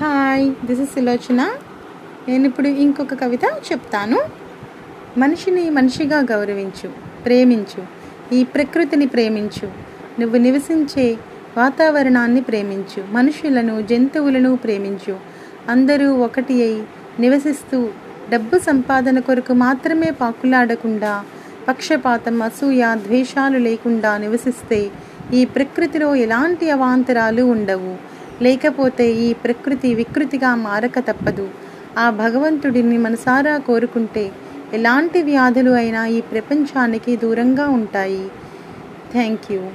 Hi this is Sulochana. నేను ఇప్పుడు ఇంకొక కవిత చెప్తాను. మనిషిని మనిషిగా గౌరవించు ప్రేమించు ఈ ప్రకృతిని ప్రేమించు నువ్వు నివసించే వాతావరణాన్ని ప్రేమించు మనుషులను జంతువులను ప్రేమించు అందరూ ఒకటి అయి నివసిస్తూ డబ్బు సంపాదన కొరకు మాత్రమే పాకులాడకుండా పక్షపాతం అసూయ ద్వేషాలు లేకుండా నివసిస్తే ఈ ప్రకృతిలో ఎలాంటి అవాంతరాలు ఉండవు. లేకపోతే ఈ ప్రకృతి వికృతిగా మారక తప్పదు. ఆ భగవంతుడిని మనసారా కోరుకుంటే ఎలాంటి వ్యాధులు అయినా ఈ ప్రపంచానికి దూరంగా ఉంటాయి. Thank you.